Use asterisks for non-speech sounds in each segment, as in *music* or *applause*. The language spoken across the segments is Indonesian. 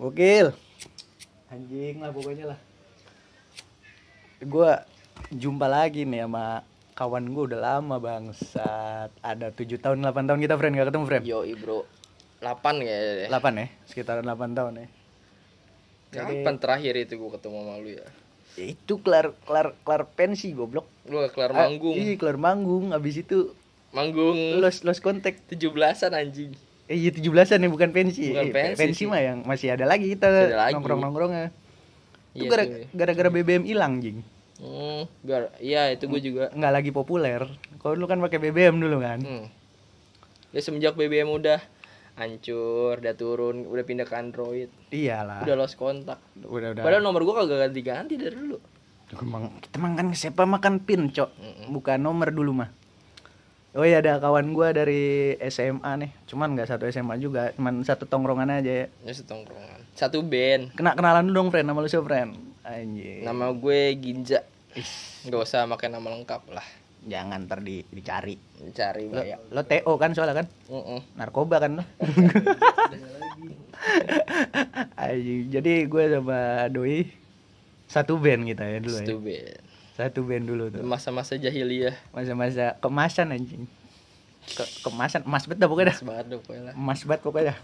Gokil. Anjing lah pokoknya lah. Gua jumpa lagi nih sama kawan gue udah lama bangsat. Ada 7 tahun 8 tahun kita friend gak ketemu friend. Yo bro 8 kayaknya deh 8 ya, sekitaran 8 tahun ya. Kapan terakhir itu gue ketemu sama lu ya Ya itu kelar kelar kelar pensi goblok. Lu gak kelar Ah, manggung Iya, kelar manggung. Abis itu Manggung los los kontak. 17an anjing Eh iya 17-an ya bukan pensi. Bukan Eh, pensi pensi sih. mah yang masih ada lagi kita Masih ada lagi. nongkrong-nongkrongnya. Itu Iya gara- tuh. gara-gara BBM hilang, Jing. Hmm, gar iya itu gue juga Nggak lagi populer. Kalau dulu kan pakai BBM dulu kan. hmm. Ya semenjak BBM udah hancur, udah turun, udah pindah ke Android Iyalah. Udah lost kontak udah udah. Padahal nomor gue kagak ganti-ganti dari dulu Emang kita emang kan siapa makan pin, Cok. Bukan nomor dulu mah. Oh iya ada kawan gua dari SMA nih. Cuman nggak satu SMA juga, cuman satu tongkrongan aja ya. Ya setongkrongan Satu band Kena kenalan dulu dong, friend. Nama lu siapa, friend? Anjir. Nama gue Ginja Gak usah pakai nama lengkap lah Jangan ntar di, dicari. Cari Lo, banyak lo TO kan soalnya kan? Mm-mm. Narkoba kan lo? *laughs* Jadi gue sama Doi satu band kita ya dulu Satu ya. band Satu band dulu tuh. Masa-masa jahiliyah Masa-masa kemasan anjing. Ke kemasan emas bet dah pokoknya dah. Mas banget dong pokoknya Emas bet pokoknya.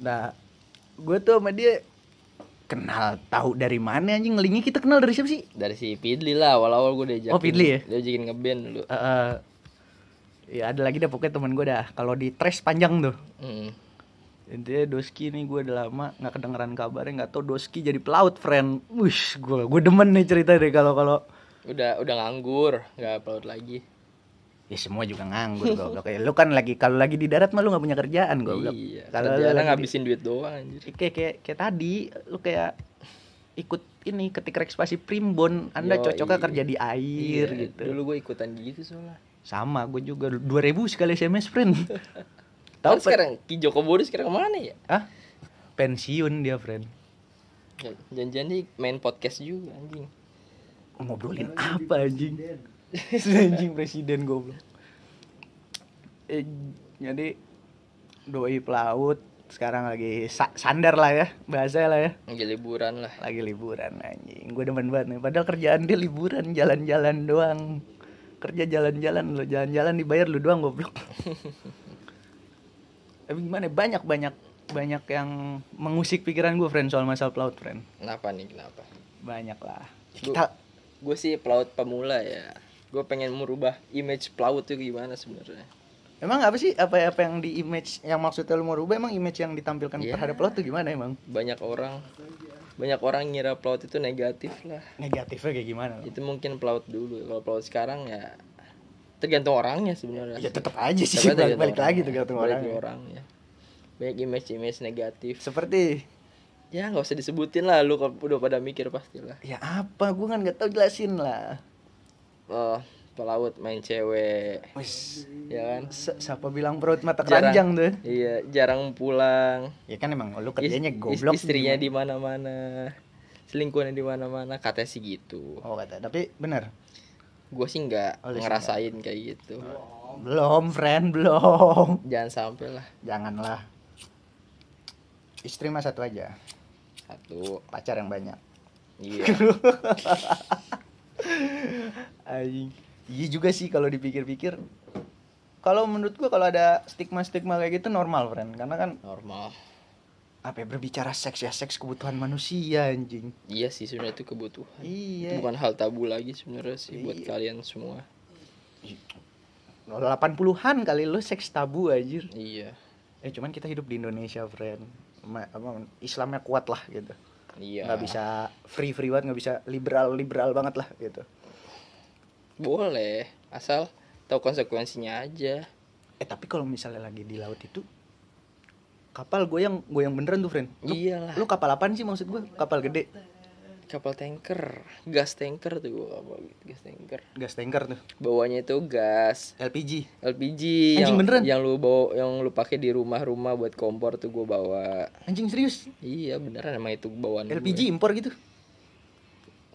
Nah, gue tuh sama dia kenal tahu dari mana anjing ngelingnya kita kenal dari siapa sih? Dari si Pidli lah awal-awal gue diajakin Oh, Pidli ya? Dia ajakin ngeband dulu Eh, eh, ya ada lagi dah pokoknya temen gue dah. Kalau di trash panjang tuh. Mm. Intinya Doski nih gue udah lama nggak kedengeran kabarnya nggak tau Doski jadi pelaut friend. Wih, gue gue demen nih cerita deh kalau kalau Udah udah nganggur Gak upload lagi ya semua juga nganggur goblok. Ya, lu kan lagi kalau lagi di darat mah lu nggak punya kerjaan goblok. Iya Kalau lu lagi di- ngabisin duit doang anjir kayak kayak kayak tadi lu kayak ikut ini ketik ekspasi primbon anda Yoi. cocoknya kerja di air Iya, gitu Dulu gue ikutan gitu soalnya sama gue juga 2000 sekali sms friend *laughs* tahu pe- sekarang Ki Joko Boris sekarang mana ya? ah pensiun dia friend. Janjian nih main podcast juga anjing. Ngobrolin apa anjing? *laughs* anjing presiden goblok. Eh, jadi doi pelaut sekarang lagi sa- sandar lah ya bahasa lah ya. Lagi liburan lah. Lagi liburan anjing. Gue demen banget nih. Padahal kerjaan dia liburan jalan-jalan doang. Kerja jalan-jalan lo jalan-jalan dibayar lu doang goblok *laughs* tapi gimana ya, banyak banyak banyak yang mengusik pikiran gue friend soal masalah pelaut friend. Kenapa nih? Kenapa? banyak lah. Kita Gue sih pelaut pemula ya. Gue pengen merubah image pelaut tuh gimana sebenarnya? Emang apa sih? Apa apa yang di image yang maksudnya lu mau rubah emang image yang ditampilkan Iya. terhadap pelaut tuh gimana emang? Banyak orang banyak orang ngira pelaut itu negatif lah. Negatifnya kayak gimana? Itu mungkin pelaut dulu. Kalau pelaut sekarang ya tergantung orangnya sebenarnya ya tetap aja sih balik, balik lagi tergantung Balik orangnya. banyak image image negatif. Seperti? Ya nggak usah disebutin lah lu kalau udah pada mikir pasti lah ya apa gue kan nggak tahu jelasin lah. Oh pelaut main cewek. Wis, ya kan? S- siapa bilang perut mata keranjang tuh? iya jarang pulang. Ya kan emang lu kerjanya is- goblok. istrinya di mana mana selingkuhannya di mana mana katanya sih gitu. Oh kata, tapi bener. Gue sih nggak Oh, ngerasain kayak gitu Belum, friend, belum. *laughs* jangan sampai lah Janganlah. Istri mah satu aja, satu pacar yang banyak. iya *laughs* Anjing. Iya juga sih kalau dipikir-pikir. Kalau menurut gua kalau ada stigma-stigma kayak gitu normal, friend. Karena kan normal apa ya, berbicara seks ya seks kebutuhan manusia anjing. iya sih sebenarnya itu kebutuhan Iya. bukan hal tabu lagi sebenarnya sih buat Iya. kalian semua 80-an kali lu seks tabu anjir. iya Eh cuman kita hidup di Indonesia, friend. Ma- apa, Islamnya kuat lah gitu. iya nggak bisa free free banget nggak bisa liberal liberal banget lah gitu boleh asal tahu konsekuensinya aja eh tapi kalau misalnya lagi di laut itu kapal goyang goyang beneran tuh friend lu, iyalah. lu kapal apaan sih maksud gue kapal gede. Kapal tanker. Gas tanker tuh gua kapal gas tanker. Gas tanker tuh. Bawahnya itu gas. LPG LPG Anjing, yang beneran? yang lu bawa yang lu pakai di rumah-rumah buat kompor tuh gua bawa. Anjing serius? Iya beneran emang itu bawaan. LPG impor gitu?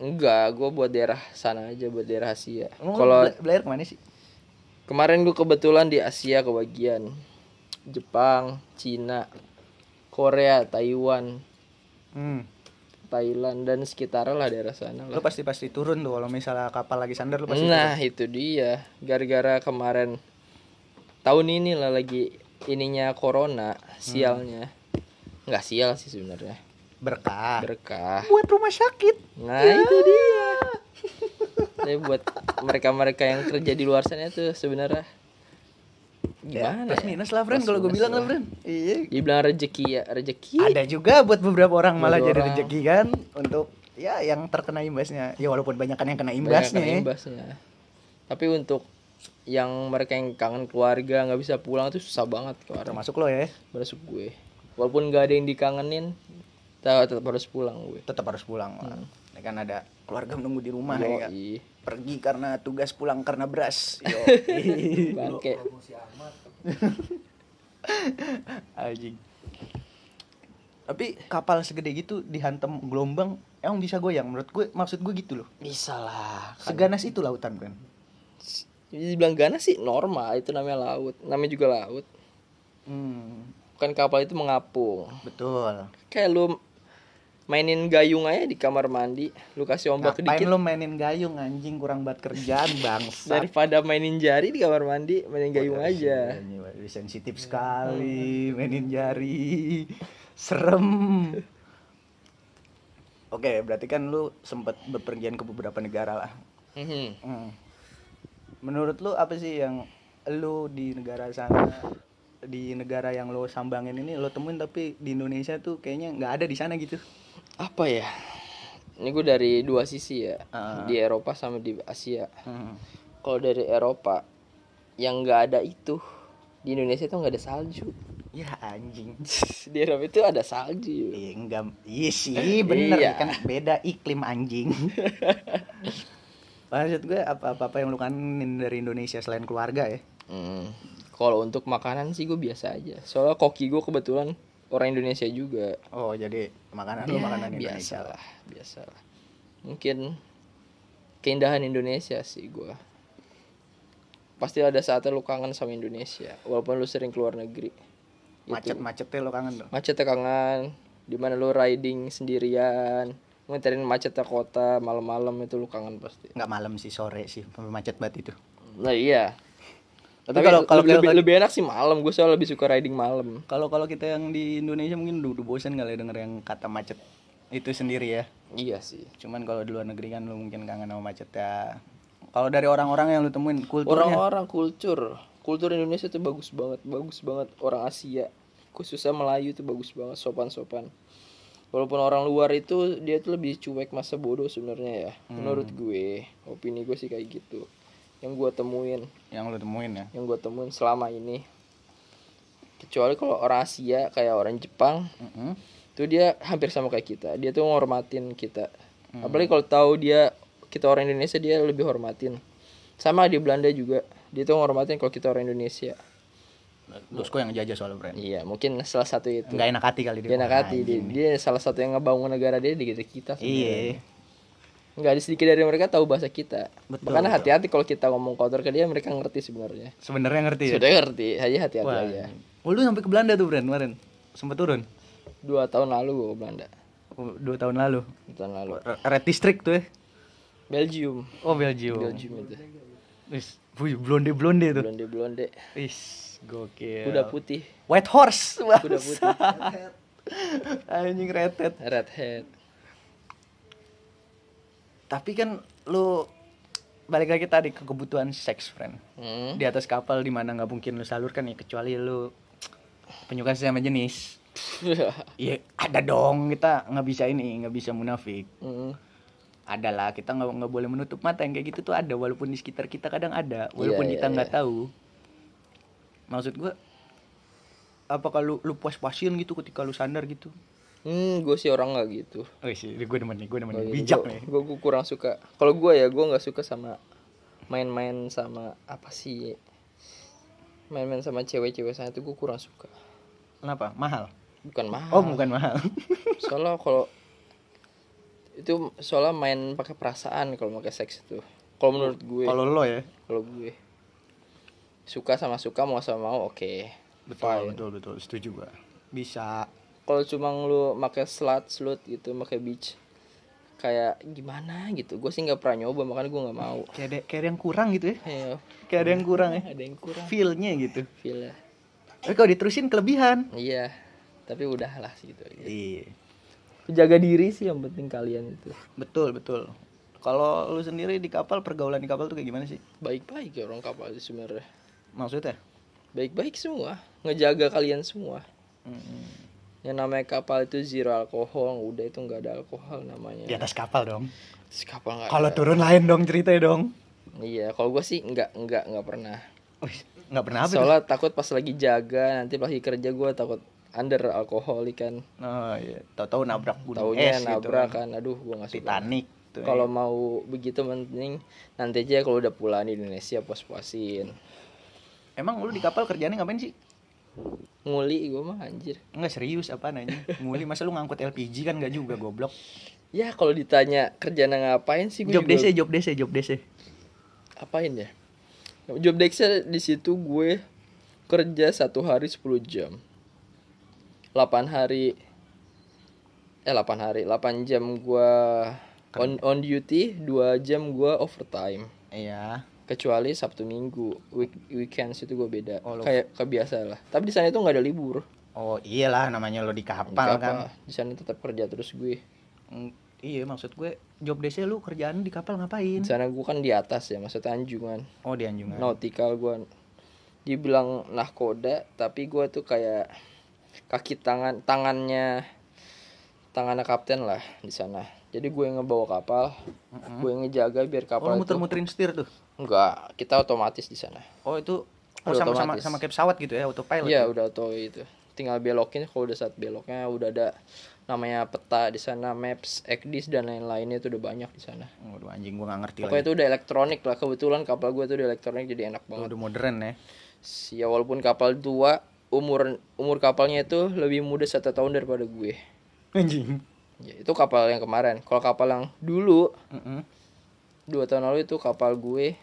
Enggak gua buat daerah sana aja buat daerah Asia. Kalau bela- belajar ke mana sih? kemarin gua kebetulan di Asia kebagian Jepang Cina Korea Taiwan Hmm. Thailand dan sekitarnya lah daerah sana Lu lah pasti pasti turun tuh kalau misalnya kapal lagi sandar lu pasti nah itu dia gara-gara kemarin tahun ini lah lagi ininya corona sialnya nggak sial sih sebenarnya turun. berkah. berkah Buat rumah sakit. Nah itu dia. *laughs* Tapi buat mereka-mereka yang kerja di luar sana tuh sebenarnya gimana Plus ya? minus lah, friend. Kalau gue bilang lah, friend. Iya. Dibilang rezeki ya rezeki. Ada juga buat beberapa orang malah Beberapa jadi orang. rezeki kan untuk ya yang terkena imbasnya. Ya walaupun banyak kan yang kena imbasnya. kena ya. imbasnya. Tapi untuk yang mereka yang kangen keluarga nggak bisa pulang tuh susah banget keluar. Termasuk lo ya. Masuk gue. Walaupun nggak ada yang dikangenin, tetap, harus pulang gue. Tetap harus pulang. lah. Ya kan ada keluarga menunggu di rumah ya. kan? Yoi. Pergi karena tugas pulang karena beras. Yo. *laughs* Bangke. *laughs* Anjing. Tapi kapal segede gitu dihantam gelombang emang bisa goyang menurut gue maksud gue gitu loh. Bisa lah. Kan Seganas itu lautan kan. dibilang ganas sih normal itu namanya laut namanya juga laut Hmm, kan kapal itu mengapung betul. kayak lu mainin gayung aja di kamar mandi lu kasih ombak Ngapain dikit lo mainin gayung anjing kurang banget kerjaan *laughs* bangsa. daripada mainin jari di kamar mandi mainin gayung aja Sensitif sekali mainin jari. Serem. Oke, berarti kan lu sempat bepergian ke beberapa negara lah. Mhm. Hmm. Menurut lu apa sih yang lu di negara sana di negara yang lo sambangin ini lo temuin tapi di Indonesia tuh kayaknya nggak ada di sana gitu. Apa ya ini gue dari dua sisi ya Ah. di Eropa sama di Asia Hmm. kalau dari Eropa yang nggak ada itu di Indonesia tuh nggak ada salju Ya anjing. *laughs* di Eropa itu ada salju Iya enggak iya sih bener Iya. kan beda iklim anjing. *laughs* Maksud gue apa-apa yang lu kangenin dari Indonesia selain keluarga ya? Hmm. Kalau untuk makanan sih gue biasa aja. Soalnya koki gue kebetulan orang Indonesia juga. Oh jadi makanan lu Ya, makanan biasa Indonesia lah, biasa lah. Mungkin keindahan Indonesia sih gue. Pasti ada saatnya lu kangen sama Indonesia, walaupun lu sering keluar negeri. Itu. Macet-macetnya lo kangen dong. Macetnya kangen, di mana lu riding sendirian, ngeterin macetnya kota malam-malam itu lu kangen pasti. Nggak malam sih sore sih macet banget itu. Nah iya. Tapi kalau- kalau lebih, lebih, lebih enak sih malam. Gue soalnya lebih suka riding malam. Kalau kalau kita yang di Indonesia mungkin udah, udah bosan kali ya denger yang kata macet itu sendiri ya. Iya sih. Cuman kalau di luar negeri kan lu mungkin kangen sama macetnya. Kalau dari orang-orang yang lu temuin kulturnya Orang-orang kultur, kultur Indonesia tuh bagus banget, bagus banget. Orang Asia, khususnya Melayu tuh bagus banget, sopan-sopan. Walaupun orang luar itu dia tuh lebih cuek masa bodoh sebenarnya ya. Menurut gue, opini gue sih kayak gitu. Yang gue temuin, yang lu temuin ya. yang gue temuin selama ini. Kecuali kalau orang Asia kayak orang Jepang, Mm-mm. tuh dia hampir sama kayak kita. Dia tuh ngormatin kita. Apalagi kalau tahu dia kita orang Indonesia dia lebih hormatin. Sama di Belanda juga. Dia tuh ngormatin kalau kita orang Indonesia. Bosku yang jajah soalnya brand. Iya, mungkin salah satu itu. Nggak enak hati kali dia. Enak hati dia, dia salah satu yang ngebangun negara dia di kita kita. Iya. Enggak ada sedikit dari mereka tahu bahasa kita. Betul, Makanya hati-hati kalau kita ngomong kotor ke dia mereka ngerti sebenarnya. Sebenarnya ngerti ya. Sudah ngerti, aja hati-hati Wah. aja. Oh, lu sampai ke Belanda tuh brand kemarin. Sempet turun. Dua tahun lalu gue ke Belanda. Oh, Dua tahun lalu. Dua tahun lalu. Red District tuh ya. Belgium. Oh Belgium. Belgium itu. Wis, blonde blonde tuh. Blonde blonde. Wis, gokil. Kuda putih. White horse. Kuda putih. *laughs* Anjing retet. Red head. Tapi kan lu balik lagi tadi ke kebutuhan seks, friend. Hmm. Di atas kapal di mana nggak mungkin lu salurkan ya kecuali lu penyuka sesama jenis. *laughs* Iya, ada dong kita nggak bisa ini, nggak bisa munafik. Hmm. Ada lah, kita nggak nggak boleh menutup mata yang kayak gitu tuh ada, walaupun di sekitar kita kadang ada, walaupun Iya, kita iya, nggak iya. tahu. Maksud gua, apa kalau lu puas-puasin gitu ketika lu sandar gitu? Hmm, gue sih orang nggak gitu. Oh sih, gue demen nih, gue demen nih. gitu. bijak Gua- nih. Gua, gua kurang suka. Kalau gue ya, gue nggak suka sama main-main sama apa sih? Main-main sama cewek-cewek sana tuh gue kurang suka. Kenapa? Mahal? Bukan mahal. Oh, bukan mahal. *laughs* Soalnya kalau itu soalnya main pakai perasaan kalau pakai seks itu. Kalau menurut gue, kalau lo ya? kalau gue suka sama suka mau sama mau oke. Betul, Fine. betul, betul. Setuju gua. Bisa kalau cuma lu pakai slut slut gitu pakai beach kayak gimana gitu? Gue sih nggak pernah nyoba makanya gue nggak mau. Kayak ada kayak ada yang kurang gitu ya? Ayo, kayak ada yang kurang ya? Ada yang kurang. Feelnya gitu? Feel ya tapi kalau diterusin kelebihan. Iya tapi udahlah gitu iya. Jaga diri sih yang penting kalian itu. Betul betul. Kalau lu sendiri di kapal pergaulan di kapal tuh kayak gimana sih? Baik-baik ya orang kapal sih sebenarnya. Maksudnya? Baik-baik semua. Ngejaga kalian semua. Yang namanya kapal itu zero alkohol udah itu nggak ada alkohol namanya. Di atas kapal dong. Kapal nggak kalau turun lain dong ceritanya dong. Iya kalau gue sih nggak nggak nggak pernah. Nggak pernah apa soalnya takut pas lagi jaga nanti pas lagi kerja gue takut under alkoholik kan. Oh iya. Tahu-tahu nabrak gunung taunya es gitu nabrak kan. kan aduh gue nggak suka. Titanic kalau mau begitu mending nanti aja kalau udah pulang di Indonesia puas-puasin. Emang lu di kapal kerjanya ngapain sih nguli gue mah anjir. Enggak serius apa nanya Nguli masa lu ngangkut LPG kan enggak juga goblok. Ya kalau ditanya kerjaan ngapain sih gue Job DC, job DC, job DC apain ya? Job desknya di situ gue kerja satu hari 10 jam. 8 hari eh 8 hari 8 jam gue on on duty 2 jam gue overtime. Iya kecuali Sabtu Minggu. Week weekends itu gue beda. Oh, lo- kayak kebiasa lah. Tapi di sana itu nggak ada libur. Oh iyalah namanya lo di kapal Nggak kan. Apa, di sana tetap kerja terus gue. Mm, Iya maksud gue Job DC lu kerjaan di kapal ngapain? di sana gue kan di atas ya maksudnya anjungan. Oh di Anjungan. Nautical gue dibilang nahkoda tapi gue tuh kayak kaki tangan tangannya tangannya kapten lah di sana. Jadi gue yang ngebawa kapal gue yang ngejaga biar Oh kapal itu muter-muterin setir tuh enggak kita otomatis di sana. Oh itu Oh sama, sama, sama kayak pesawat gitu ya autopilot iya ya? udah auto itu. Tinggal belokin kalau udah saat beloknya udah ada namanya peta di sana maps ekdis dan lain-lainnya itu udah banyak di sana. Waduh anjing gue gak ngerti pokoknya lagi. itu udah elektronik lah kebetulan kapal gue tuh udah elektronik jadi enak banget. Udah modern ya. Ya walaupun kapal tua umur umur kapalnya itu lebih muda satu tahun daripada gue. Anjing. Ya itu kapal yang kemarin. Kalau kapal yang dulu Mm-mm. dua tahun lalu itu kapal gue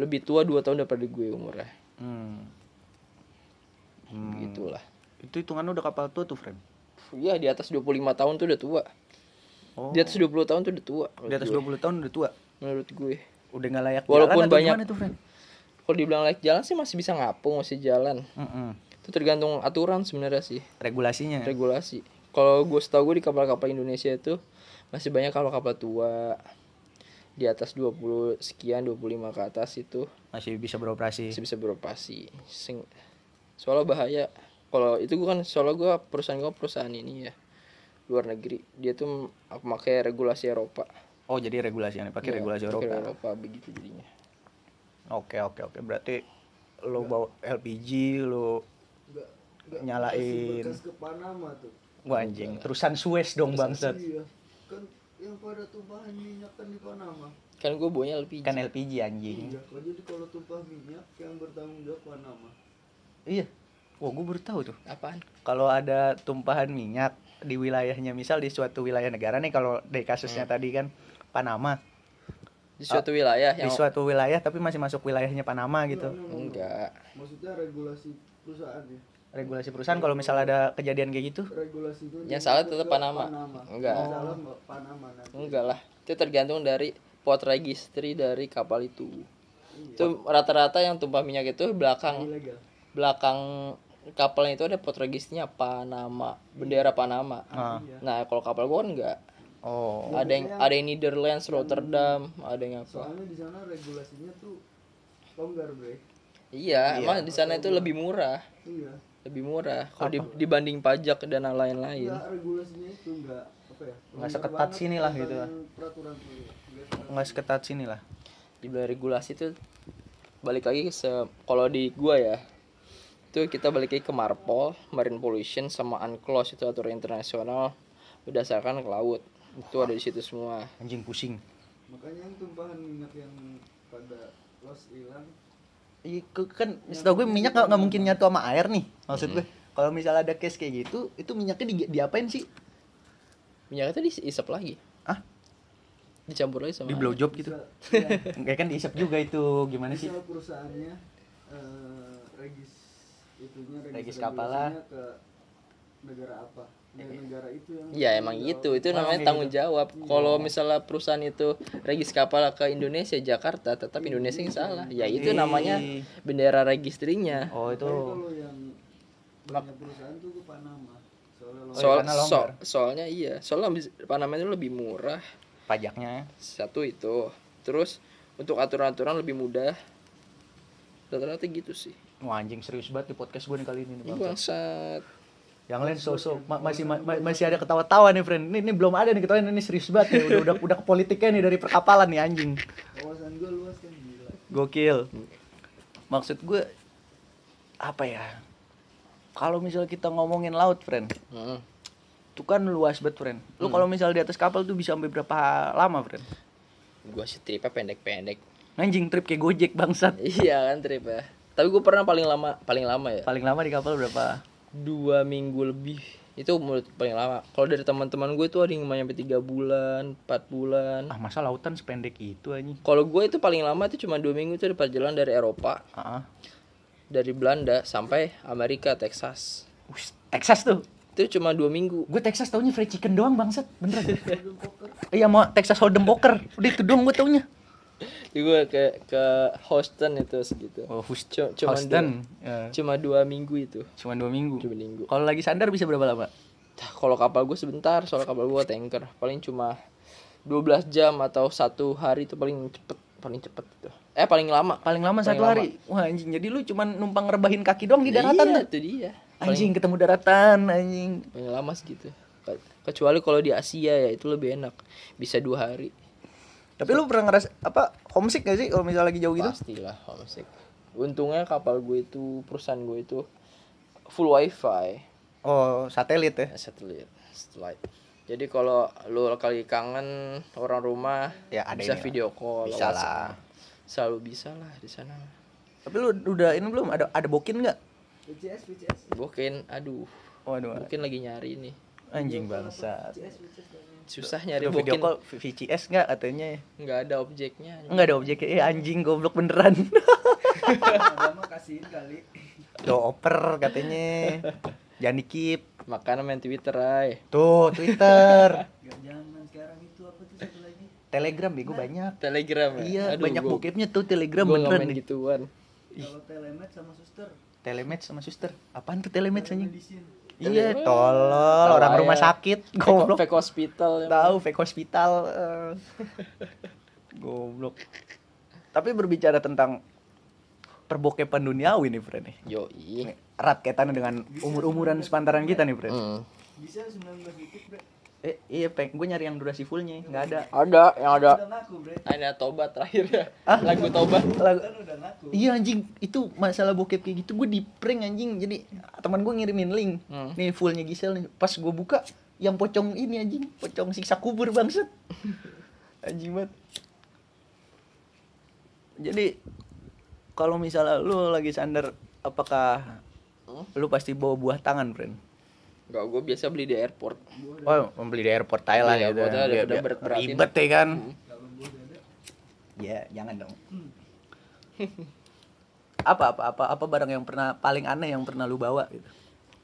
lebih tua dua tahun daripada gue umurnya. Hmm. Hmm. gitulah. Itu hitungan udah kapal tua tuh friend iya di atas 25 tahun tuh udah tua. Oh di atas 20 tahun tuh udah tua di atas 20 tahun udah tua? Menurut gue. Udah gak layak Walaupun jalan atau banyak- tuh friend? kalau dibilang layak jalan sih masih bisa ngapung masih jalan. Mm-mm. itu tergantung aturan sebenarnya sih. Regulasinya. Regulasi. Kalau gue setahu gue di kapal-kapal Indonesia itu masih banyak kapal-kapal tua di atas 20 sekian 25 ke atas itu masih bisa beroperasi. masih bisa beroperasi. Sing- soalnya bahaya. Kalau itu gue kan soalnya gue perusahaan gue perusahaan ini ya luar negeri. Dia tuh pakai regulasi Eropa. Oh jadi regulasi yang pakai Iya, regulasi pakai Eropa. Eropa begitu jadinya. Oke oke oke. Berarti lo bawa LPG lo nyalain ke Panama tuh. Wah anjing. Terusan Suez dong bangsat. Iya. Kan yang pada tumpahan minyak kan di Panama. kan gue bawanya LPG kan LPG anjing Iya. Kalau jadi kalau tumpah minyak yang bertanggung jawab Panama. iya wah gue baru tahu tuh apaan kalau ada tumpahan minyak di wilayahnya misal di suatu wilayah negara nih kalau dari kasusnya tadi kan Panama di suatu wilayah di yang suatu wilayah tapi masih masuk wilayahnya Panama gitu Enggak, enggak, enggak. enggak Maksudnya regulasi perusahaannya. Regulasi perusahaan kalau misal ada kejadian kayak gitu Regulasi itu Yang salah tetap ke Panama. Enggak. Salah Panama nanti. enggak lah itu tergantung dari pot registry dari kapal itu Iya. itu rata-rata yang tumpah minyak itu belakang Ilegal. belakang kapalnya itu ada pot registernya Panama bendera Panama Ah. Iya. nah kalau kapal gua kan enggak oh ada yang ada yang Netherlands Rotterdam ada yang apa Soalnya di sana regulasinya tuh longgar, Bre. iya emang di sana itu lebih murah Iya. Lebih murah kalau di- dibanding pajak dan lain-lain. Enggak regulasinya itu enggak apa ya? Nggak longgar seketat sini lah gitu. Enggak nggak seketat. Sini lah. Dibilang regulasi itu balik lagi se kalau di gua ya itu kita balik lagi ke Marpol, Marine Pollution sama UNCLOS itu aturan internasional berdasarkan ke laut. Itu ada di situ semua. Anjing pusing. Makanya yang tumpahan minyak yang pada los hilang Iya, ke- kan setahu gue minyak nggak mungkin nyatu sama air nih maksud gue. Kalau misalnya ada case kayak gitu itu minyaknya di, diapain sih? Minyak itu diisap lagi. Ah dicampur lagi sama di blow job gitu. Bisa, ya, *laughs* kayak kan diisap juga itu gimana sih? Perusahaannya eh, regis itunya Regis regis kapalnya. regulasinya ke negara apa dari negara itu yang Ya emang gitu, itu Emang namanya kayak tanggung jawab. Kalau misalnya perusahaan itu regis kapal ke Indonesia Jakarta, tetap Indonesia yang salah. Ya itu namanya bendera registrinya. oh itu Tapi kalau yang banyak perusahaan tuh ke Panama Soal, so- soalnya iya, soalnya Panama itu lebih murah. pajaknya Satu itu. Terus untuk aturan-aturan lebih mudah. Rata-rata gitu sih. Wah anjing serius banget di podcast gue nih kali ini nih, Ini Bang. bangsat. Yang lain so-so ma- masih ma- ma- masih ada ketawa-tawa nih friend. Ini, ini belum ada nih ketawa ini serius banget nih. Udah udah udah ke politiknya nih dari perkapalan nih anjing. kawasan gue luas kan gila Gokil. Maksud gue apa ya? Kalau misal kita ngomongin laut, friend, Hmm. itu kan luas banget, friend. Lu kalau misal di atas kapal tuh bisa sampai berapa lama, friend? Gua sih tripnya pendek-pendek. Anjing trip kayak Gojek bangsat. Iya kan trip ya. Tapi gue pernah paling lama, paling lama ya. Paling lama di kapal berapa? Dua minggu lebih itu menurut paling lama kalau dari teman-teman gue itu ada yang nyampe tiga bulan empat bulan Ah, masa lautan sependek itu anjing? kalau gue itu paling lama itu cuma dua minggu itu ada perjalanan dari Eropa Heeh. dari Belanda sampai Amerika Texas Wih, Texas tuh. itu cuma dua minggu Gue Texas taunya fried chicken doang bangsat, beneran. Iya mau Texas Hold'em Poker. Udah itu doang gue taunya. Gue ke ke Houston itu segitu Oh, Houston. Cuma, cuma Houston. dua, Ya, cuma dua minggu itu cuma dua minggu. dua minggu Kalau lagi sandar bisa berapa lama? Kalau kapal gue sebentar soal kapal gue tanker paling cuma 12 jam atau satu hari itu paling cepet paling cepet itu eh paling lama Paling lama Paling satu lama. hari. Wah anjing, jadi lu cuman numpang rebahin kaki doang di daratan iya, tuh. itu dia Anjing ketemu daratan, anjing. paling lama segitu Ke- kecuali kalau di Asia ya itu lebih enak bisa dua hari Tapi lu pernah ngeras apa homesick gak sih kalau misalnya lagi jauh gitu? pastilah homesick untungnya kapal gue itu perusahaan gue itu full wifi Oh, satelit ya. satelit satellite jadi kalau lu kali kangen orang rumah Ya, ada bisa ini lah. video call Bisa lah. selalu bisa lah di sana Tapi lu udah ini belum ada ada bokin nggak? VCS VCS Mungkin aduh Waduh, mungkin lagi nyari nih anjing katanya. Susah nyari Ada video call VCS nggak katanya? nggak ada objeknya Enggak ada objeknya. Eh anjing goblok beneran. mah kasihin kali Do oper katanya. Jangan dikip. makanya main Twitter ay Tuh, Twitter. gak zaman sekarang itu apa tuh satu lagi Telegram bego banyak. Telegram ya Iya, Aduh, banyak gua- bokepnya tuh Telegram gua nggak beneran main nih. gituan kalau telemed sama suster Telematch sama suster. Apaan tuh telematch anjing? Medicine Iya, tolol orang aja. rumah sakit. fake, Goblok. fake hospital ya. Tahu fake hospital. eh. Goblok. Tapi berbicara tentang perbokepan duniawi nih, nih. Yoi. Ini Erat kaitannya dengan umur-umuran sepantaran kita nih, friend. Hmm. bisa 19 detik bre Eh, iya, peng. Gue nyari yang durasi fullnya, nggak ada. Ada yang ada udah ngaku bre ada tobat terakhir ya. Ah? Lagu tobat. Lagu- kan udah ngaku Iya anjing, itu masalah bokep kayak gitu gue di prank anjing. Jadi teman gue ngirimin link. Hmm. Nih fullnya Gisel nih. Pas gue buka yang pocong ini anjing, pocong siksa kubur bangsat. *laughs* anjing banget. Jadi kalau misalnya lu lagi sandar apakah Hmm? lu pasti bawa buah tangan, friend? Enggak, gue biasa beli di airport. Oh, membeli di airport Thailand ya. ada- biar- udah biar berat-beratin. Ribet ya kan. ada Ya, jangan dong. apa apa apa apa barang yang pernah paling aneh yang pernah lu bawa gitu?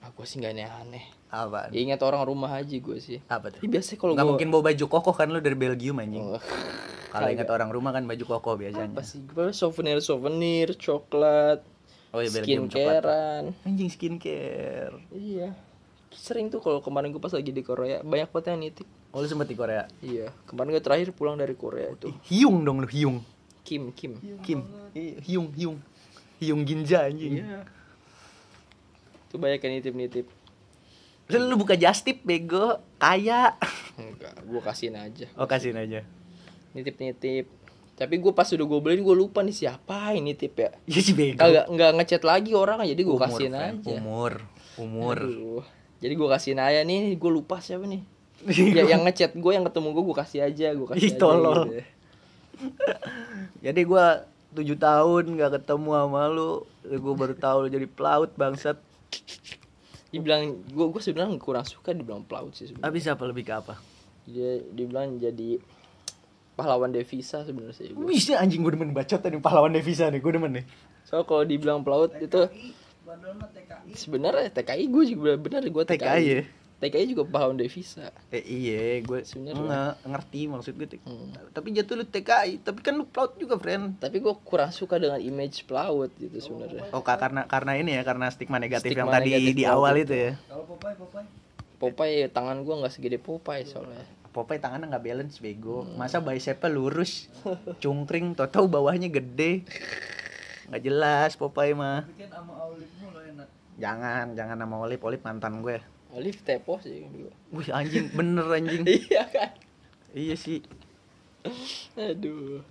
Ah, gue sih gak aneh-aneh. Apa? Ya, ingat orang rumah aja gue sih. Apa tuh? Tapi biasa kalau Nggak gue mungkin bawa baju kokoh kan lu dari Belgium anjing. Oh, Kalau ingat orang rumah kan baju kokoh biasanya. apa sih? Gue souvenir souvenir, coklat, Oh iya skincarean. Anjing skincare. Iya. Sering tuh kalau kemarin gue pas lagi di Korea banyak banget yang nitip. Oh lu sempet di Korea. Iya. Kemarin gue terakhir pulang dari Korea itu. Hyung dong lu Hyung. Kim Kim. Kim. Hyung Hyung. Hyung Ginza anjing. Iya. Tuh banyak yang nitip-nitip. Lu, lu buka Justip bego, kaya. Enggak, gue kasihin aja. Oh kasihin aja. Nitip-nitip. Tapi gue pas udah gue beliin gue lupa nih siapa yang nitip ya. Iya sih bego. Kagak nggak ngechat lagi orang jadi gue kasihin aja. Umur. Umur. Aduh. Jadi gue kasihin aja nih, gue lupa siapa nih. *laughs* ya, yang ngechat gue yang ketemu gue gue kasih aja, gue kasih Ih, aja. tolol. gitu. *laughs* Jadi gua tujuh tahun gak ketemu sama lu, gue baru tahu lu jadi pelaut bangsat. Dibilang gue gue sebenarnya kurang suka dibilang pelaut sih sebenarnya. Habis apa lebih ke apa? Dia dibilang jadi pahlawan devisa sebenarnya sih. Bisa anjing gue demen bacot tadi pahlawan devisa nih, gue demen nih. So kalau dibilang pelaut itu sebenarnya TKI gue juga bener gue TKI. TKI ya. TKI juga paham devisa Eh, iya, gue Sebenarnya. nge ngerti maksud gue. Hmm. Tapi jatuh lu TKI, tapi kan lu pelaut juga, friend. tapi gue kurang suka dengan image pelaut gitu sebenarnya Oh, Kak, karena karena ini ya, karena stigma negatif Stigma yang tadi negatif di awal itu. itu ya. Kalau Popeye, Popeye. Popeye tangan gue nggak segede Popeye soalnya Popeye tangannya nggak balance bego. Hmm. Masa bicepnya lurus, cungkring, tau tahu bawahnya gede. *laughs* Nggak jelas Popeye mah. Sama olive mulu enak. Jangan, jangan nama Olip, Olip mantan gue. Olive tepo sih dulu Wih anjing, bener anjing. *laughs* iya kan iya sih. aduh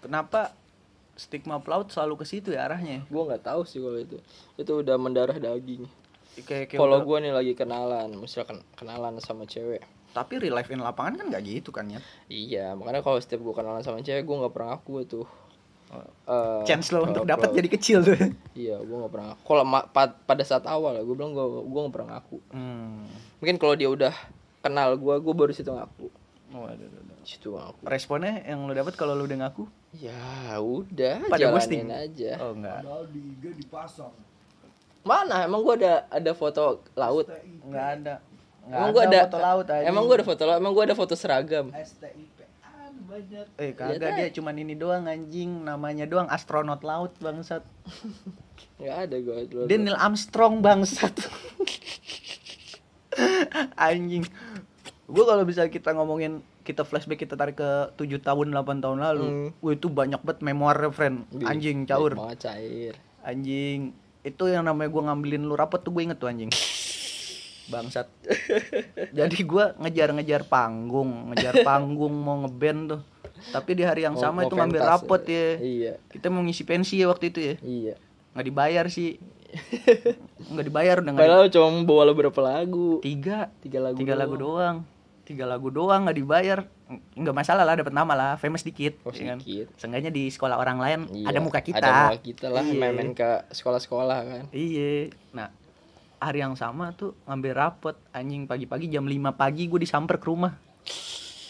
Kenapa stigma pelaut selalu ke situ ya arahnya? gue nggak tahu sih kalau itu itu udah mendarah daging kalau gue nih lagi kenalan misalkan kenalan sama cewek tapi real life in lapangan kan nggak gitu kan ya? iya makanya kalau setiap gue kenalan sama cewek gue nggak pernah ngaku tuh Eh, Chance lo untuk dapat jadi kecil tuh. iya gue nggak pernah kalau pa- pada saat awal gue bilang gue gue nggak pernah ngaku Hmm. mungkin kalau dia udah kenal gue gue baru situ ngaku Oh, aduh, aduh, aduh. situ ngaku Responnya yang lo dapat kalau lo udah ngaku? ya udah Pada ghosting? aja Oh enggak. Padahal di IG dipasang. mana emang gue ada ada foto laut STIP. Enggak ada. Nggak emang gue ada foto laut aja. emang gue ada foto laut emang gue ada foto seragam STIP. An banyak. Eh kagak Iya, dia cuman ini doang anjing namanya doang astronot laut bangsat. *laughs* nggak ada gue Dia Neil Armstrong bangsat. *laughs* anjing. Gue kalau bisa kita ngomongin kita flashback kita tarik ke 7 tahun 8 tahun lalu. Hmm. Wah itu banyak banget memoir friend. Anjing caur. banget cair Anjing. Itu yang namanya gue ngambilin lu rapot tuh gue inget tuh anjing. Bangsat. *laughs* Jadi gua ngejar-ngejar panggung, ngejar *laughs* panggung mau ngeband tuh. Tapi di hari yang Mau- sama mau itu ngambil pentas rapot ya. ya. iya Kita mau ngisi pensi ya waktu itu ya. iya Nggak dibayar sih. *laughs* Nggak dibayar udah nggak di- cuma bawa beberapa lagu tiga tiga lagu tiga lagu doang. doang tiga lagu doang nggak dibayar nggak masalah lah dapat nama lah famous dikit Oh, ya kan? Seenggaknya di sekolah orang lain Iya, ada muka kita ada muka kita lah Iya. main-main ke sekolah-sekolah kan Iya. Nah, hari yang sama tuh ngambil rapot anjing pagi-pagi jam 5 pagi gue disamper ke rumah.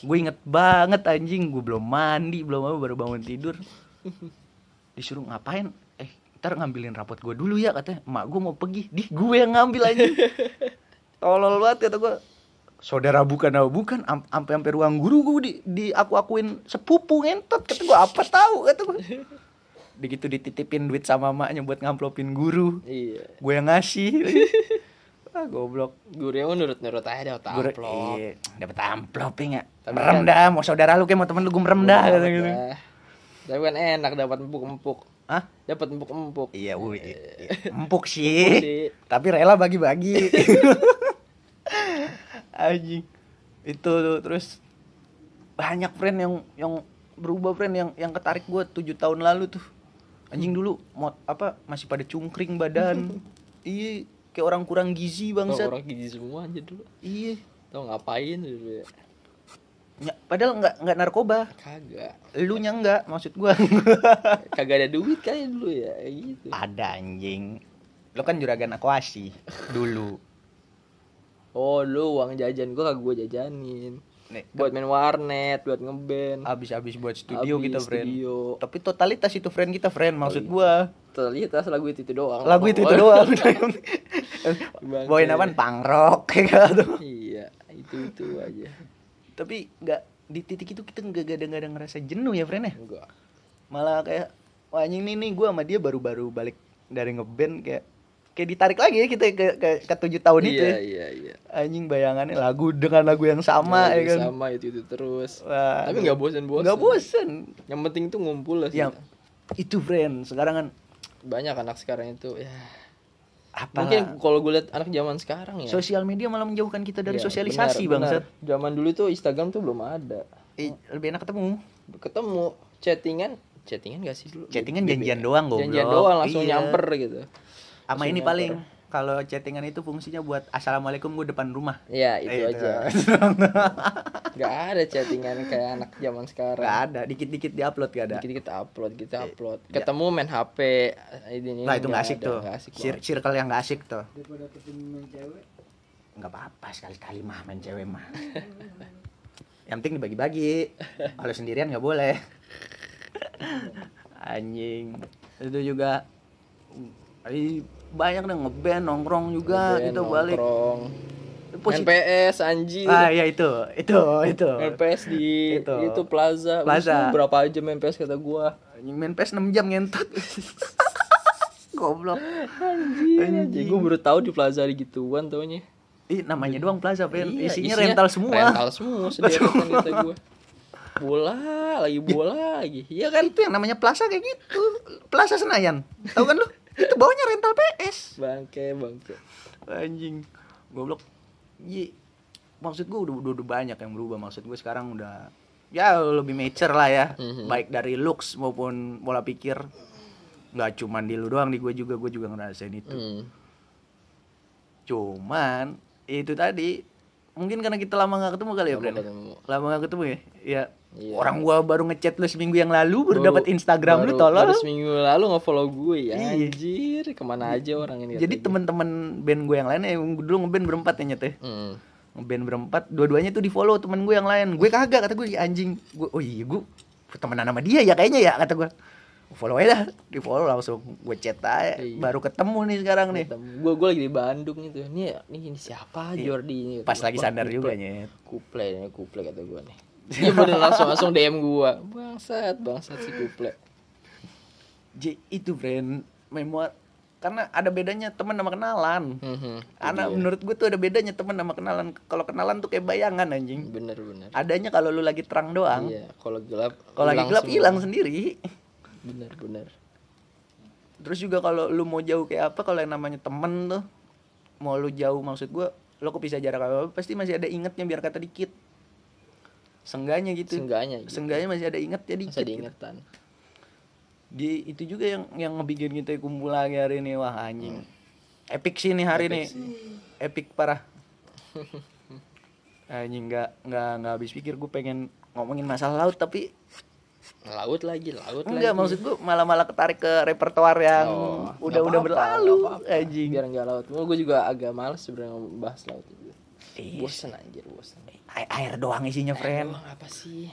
Gue inget banget anjing, gue belum mandi, belum apa baru bangun tidur. Disuruh ngapain? Eh, ntar ngambilin rapot gue dulu ya katanya. Mak gue mau pergi, di gue yang ngambil anjing. *laughs* Tolol banget kata gue. Saudara bukan apa bukan, am- ampe ampe ruang guru gue di, di aku akuin sepupu ngentot kata gue apa tahu kata gue. Begitu dititipin duit sama maknya buat ngamplopin guru. Iya. Gue yang ngasih. *laughs* Ah goblok. Gurunya mah nurut-nurut aja dapat amplop. iya, dapet amplop ya merem kan- dah mau saudara lu kayak mau temen lu gue merem dah kata gitu. tapi kan enak dapat empuk-empuk. Ah dapat empuk-empuk. Iya wih empuk sih. Sih. tapi rela bagi-bagi. *laughs* Anjing. Itu tuh terus banyak friend yang yang berubah friend yang yang ketarik gue tujuh tahun lalu tuh anjing dulu mau apa masih pada cungkring badan. *laughs* Iya kayak orang kurang gizi Oh, bangsat orang gizi semua aja dulu. Iya. Tau ngapain dulu ya? Nya- padahal nggak nggak narkoba. Kagak. Lu nya nggak maksud gua. *laughs* Kagak ada duit kali dulu ya kayak gitu. Ada anjing. Lu kan juragan akuasi dulu. *laughs* Oh lu uang jajan gua kagak gua jajanin Nih, buat main warnet buat ngeband. Habis-habis buat studio Habis kita friend. studio. tapi totalitas itu friend kita friend maksud iya. gua. Totalitas lagu itu, itu doang. Lagu itu itu Oh, doang. Bawain apaan punk rock kayak gitu iya itu itu aja. Tapi nggak di titik itu kita nggak ada nggak ada ngerasa jenuh ya friend ya? Enggak malah kayak wah anjing nih nih gua sama dia baru-baru balik dari ngeband kayak kayak ditarik lagi ya kita ke ke, ke tujuh tahun itu iya ya. iya iya. Anjing bayangannya lagu dengan lagu yang sama Lagu ya kan? sama itu itu terus. Wah, tapi nggak bosan-bosan nggak bosen. Yang penting tuh ngumpul lah sih. Yang itu friend. Sekarang kan banyak anak sekarang itu ya. Apa mungkin kalau gue lihat anak zaman sekarang ya. Sosial media malah menjauhkan kita dari Iya, sosialisasi benar, bangsat. benar. zaman dulu tuh Instagram tuh belum ada. Eh, lebih enak ketemu. Ketemu. Chattingan chattingan gak sih dulu? Chattingan janjian doang, goblok. janjian doang langsung Iya. nyamper gitu sama ini paling kalau chattingan itu fungsinya buat assalamualaikum gue depan rumah. Ya itu Eh, aja. *laughs* Nggak ada chattingan kayak anak zaman sekarang. Gak ada dikit-dikit diupload gak ada. Dikit kita upload kita upload. ya. ketemu main HP ini ini nah itu nggak asik ada, tuh. nggak asik Cir- banget. circle yang nggak asik tuh. Daripada ketemu main cewek. Nggak apa-apa sekali-kali mah main cewek mah. *laughs* Yang penting dibagi-bagi. Kalau sendirian nggak boleh. *laughs* Anjing. Itu juga banyak deh ngeband nongkrong juga Ngeband, itu balik nongkrong. Posi- Main PS anjir. ah ya itu itu *laughs* itu Main PS di Itu. itu, Plaza. Plaza. Plaza. berapa aja main PS kata gua. Anjing main PES 6 jam ngentot *laughs* goblok Anjir. anjir. Gua baru tahu di Plaza ada gituan taunya. Ih, namanya doang plaza. Iya, isinya, rental semua. Rental semua sederetan *laughs* kata gua. Bola, lagi bola lagi. Iya kan? Itu yang namanya plaza kayak gitu. Plaza Senayan. Tahu kan lu? Itu bawahnya rental PS. Bangke, bangke. Anjing. Goblok. Iya. Maksud gua udah, udah, udah banyak yang berubah. Maksud gue sekarang udah ya lebih mature lah ya. Mhm. Baik dari looks maupun pola pikir. Nggak cuman di lu doang, di gue juga gue juga ngerasain itu. Hmm. Cuman itu tadi mungkin karena kita lama nggak ketemu kali ya, Bren. Lama nggak ketemu ya? Ya. Iya. Orang gua baru ngechat lu seminggu yang lalu baru, Baru- dapat Instagram lu baru- tolol. Baru seminggu lalu nge-follow gue ya. Iya. Anjir, ke mana aja orang ini. Jadi teman-teman band gue yang lain yang dulu ngeband berempat ya nyet ya. Hmm. Ngeband berempat, dua-duanya tuh di follow temen gue yang lain. Gue kagak kata gue "Ya anjing. Gue oh iya gue temenan sama dia ya kayaknya ya kata gue. Follow aja di follow langsung gue chat aja. Iya. Baru ketemu nih sekarang nih. Gue gue lagi di Bandung itu. Nih, nih ini siapa Jordi ini? Iya. Pas lagi sadar juga nyet. Kuple ini kuple kata gue nih. *laughs* Dia bener langsung langsung DM gue. Bangsat, bangsat si kuple. J itu friend memor karena ada bedanya teman sama kenalan. Mhm. Karena menurut gue tuh ada bedanya teman sama kenalan. Kalau kenalan tuh kayak bayangan anjing. Bener bener. Adanya kalau lu lagi terang doang. Iya, kalau gelap. Kalau lagi gelap hilang sendiri. Bener bener. Terus juga kalau lu mau jauh kayak apa kalau yang namanya temen tuh mau lu jauh maksud gua lo kok bisa jarak apa pasti masih ada ingetnya biar kata dikit. Sengganya gitu. Seenggaknya gitu. Sengganya masih ada ingetnya dikit. Masa gitu. diingetan. Di itu juga yang yang ngebikin kita kumpul lagi hari ini wah anjing. Epic sih nih hari ini. Epic parah. *laughs* anjing nggak nggak nggak habis pikir gue pengen ngomongin masalah laut tapi Laut lagi, laut enggak lagi. maksud gue malah malah ketarik ke repertoar yang Oh, udah udah apa-apa, berlalu nggak apa-apa. anjing. Biar nggak laut. Mulu gue juga agak males sebenarnya bahas laut itu. Iya. Bosen anjir, bosen. A- air doang isinya friend Emang apa sih?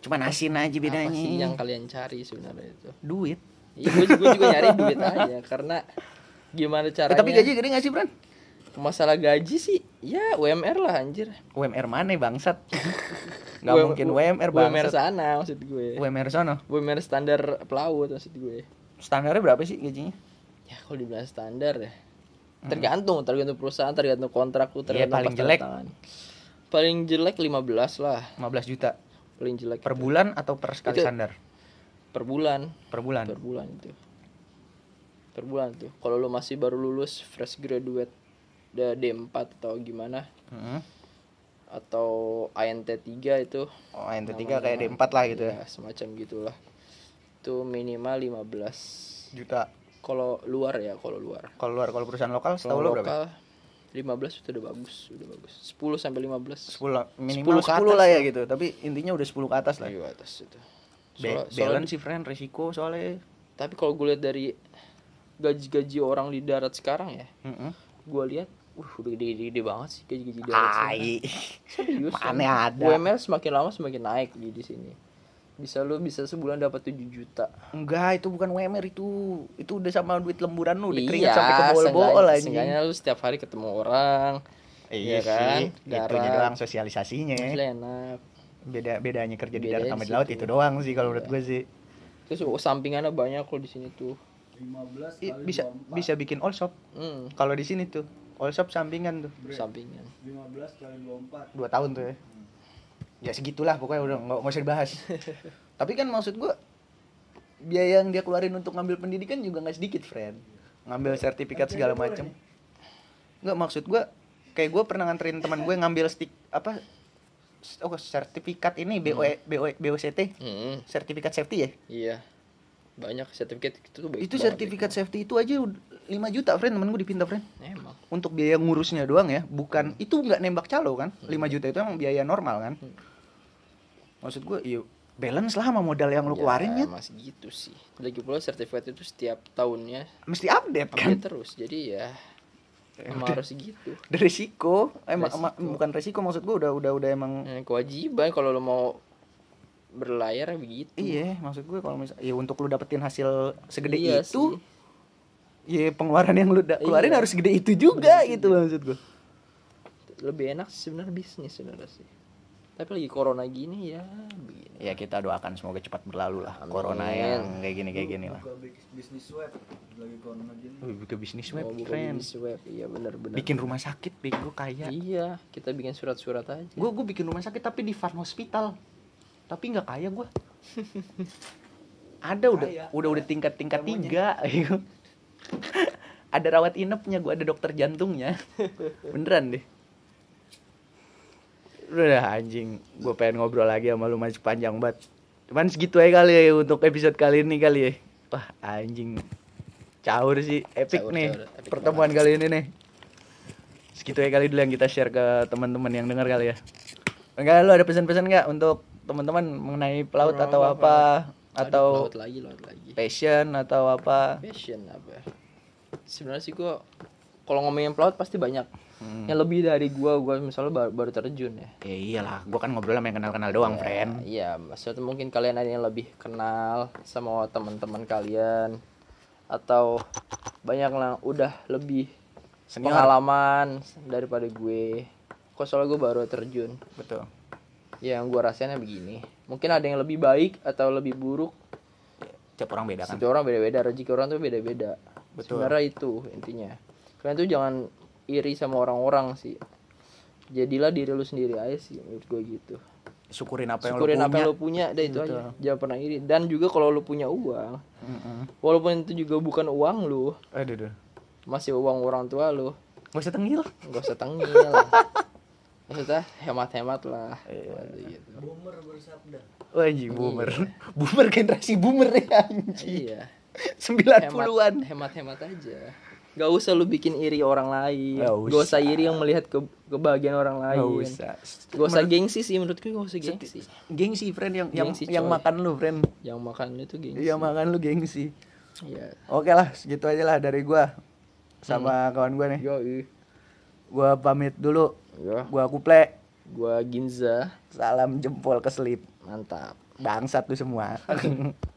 cuman asin aja bedanya Apa sih yang kalian cari sebenarnya itu? duit Iya, gue juga, juga nyari *laughs* duit aja karena gimana Eh, caranya? tapi gaji gede gak sih friend masalah gaji sih, ya UMR lah anjir. UMR mana bangsat *laughs* nggak mungkin UMR UMR bangsat sana maksud gue. UMR sono UMR standar pelaut maksud gue. standarnya berapa sih gajinya Ya kalau dibilang standar ya. Tergantung, tergantung perusahaan, tergantung kontrak lu, Iya, tergantung paling pas tanda jelek. tangan. Paling jelek 15 lah, 15 juta paling jelek per itu. bulan atau per sekali Itu- standar per bulan. per bulan per bulan itu per bulan tuh kalau lu masih baru lulus fresh graduate udah D4 atau gimana Heeh. Atau ANT 3 itu. Oh nt 3 kayak D4 lah gitu ya? Ya semacam gitulah. Itu minimal 15 juta. Kalau luar ya kalau luar. Kalau luar kalau perusahaan lokal setahu lo berapa? lokal 15 itu udah bagus udah bagus. 10 sampai 15 10 minimal 10 ke 10, atas lah ya gitu. Tapi intinya udah 10 ke atas lah. Ayo atas itu. Soal- soalnya- balance sih friend resiko soalnya. Tapi kalau gue lihat dari gaji-gaji orang di darat sekarang ya Heeh. gue lihat uh udah gede-gede banget sih gaji-gaji darat sekarang. Tai. Serius. Mana ya. ada. UMR semakin lama semakin naik di di sini. Bisa lu bisa sebulan dapat 7 juta. Enggak, itu bukan WMR itu. Itu udah sama duit lemburan lu, udah Iya, sampai ke bol-bol anjing. seenggaknya lu setiap hari ketemu orang. Iya Iya kan? sih, Darat. doang sosialisasinya. Gila enak. Beda bedanya kerja di darat sama di laut itu doang sih kalau menurut Iya. gue sih. Terus oh, sampingannya banyak kok di sini tuh. 15 Ih, kali bisa 24. bisa bikin all shop. Hmm, Kalau di sini tuh all shop sampingan tuh. sampingan. 15 kali 24 Dua tahun tuh ya. Ya segitulah pokoknya udah nggak usah dibahas. *laughs* Tapi kan maksud gua biaya yang dia keluarin untuk ngambil pendidikan juga nggak sedikit, friend. Ngambil sertifikat segala macam. Nggak maksud gua kayak gua pernah nganterin teman gue ngambil stik apa oh sertifikat ini BO BO BOCT Hmm, sertifikat safety ya iya. Banyak sertifikat itu tuh baik itu sertifikat safety itu aja ud- 5 juta friend temen gue dipinta friend. Emang. untuk biaya ngurusnya doang ya bukan itu nggak nembak calo kan 5 juta itu emang biaya normal kan Hmm. maksud gue iya balance lah sama modal yang lu keluarin ya masih gitu sih. Lagi pula sertifikat itu setiap tahunnya mesti update kan update terus. Jadi ya emang harus gitu. Ada resiko emang bukan resiko maksud gue udah udah udah emang Eh, kewajiban kalau lo mau berlayar ya begitu. iya maksud gue kalau misal ya untuk lu dapetin hasil segede Iya itu sih. ya pengeluaran yang lu da- keluarin harus gede itu juga gitu maksud gua lebih enak sih sebenarnya bisnis sebenarnya sih. Tapi lagi corona gini ya begini. Ya kita doakan semoga cepat berlalu lah. Amin. corona yang kayak gini kayak gini lah. Bisnis web lagi corona gini. Buka bisnis web keren. bisnis web iya benar-benar bikin rumah sakit bego kaya. Iya kita bikin surat-surat aja. Gue gue bikin rumah sakit tapi di farm hospital tapi nggak kaya gue ada udah Kaya. udah udah tingkat tingkat tiga ada rawat inapnya gue ada dokter jantungnya. Beneran deh. Udah anjing. Gue pengen ngobrol lagi sama lu masih panjang banget. Cuman segitu aja kali ya untuk episode kali ini kali ya. Wah anjing. Caur sih epic Caur, nih. caur. Epic pertemuan kali ini nih. Segitu aja kali dulu yang kita share ke teman-teman yang dengar kali ya. Enggak lu ada pesan-pesan nggak untuk teman-teman mengenai pelaut Pelaut, atau apa Aduh, atau laut lagi laut lagi passion atau apa passion apa ya? sebenarnya sih gua kalau ngomongin pelaut pasti banyak Hmm. yang lebih dari gua gua misalnya baru, baru terjun ya ya iyalah gua kan ngobrol sama yang kenal-kenal doang Ya, friend Iya, maksudnya mungkin kalian ada yang lebih kenal sama teman-teman kalian atau banyak yang udah lebih Senior. pengalaman daripada gue. Kok soalnya gue baru terjun. betul Ya, yang gue rasainnya begini. Mungkin ada yang lebih baik atau lebih buruk. tiap orang beda kan Setiap orang beda-beda, rezeki orang tuh beda-beda. Betul. Sebenarnya itu intinya. Kalian tuh jangan iri sama orang-orang sih. Jadilah diri lu sendiri aja sih menurut gue gitu. syukurin apa yang syukurin lu apa punya yang lo punya dah itu Betul. aja jangan pernah iri dan juga kalau lo punya uang Mm-mm. walaupun itu juga bukan uang aduh aduh masih uang orang tua lo gak usah tengil nggak usah tengil lah *laughs* maksudnya hemat-hemat lah. Gitu. Boomer bersabda. Wah anjing boomer. *laughs* Boomer generasi boomer ya anjing. Iya. 90-an hemat-hemat aja. Gak usah lu bikin iri orang lain. Gak usah iri yang melihat ke kebahagiaan orang lain. Gak usah. Gak usah gengsi sih menurut gue gak usah gengsi. gengsi friend yang yang Gengsi, yang makan lu friend. Yang makan itu gengsi. Yang makan lu gengsi. Iya. Oke lah segitu aja lah dari gua sama kawan gua nih. Yoi. Gua pamit dulu Ya gua kuple. Gua Ginza. Salam jempol ke selip Mantap. Bangsat lu semua *laughs*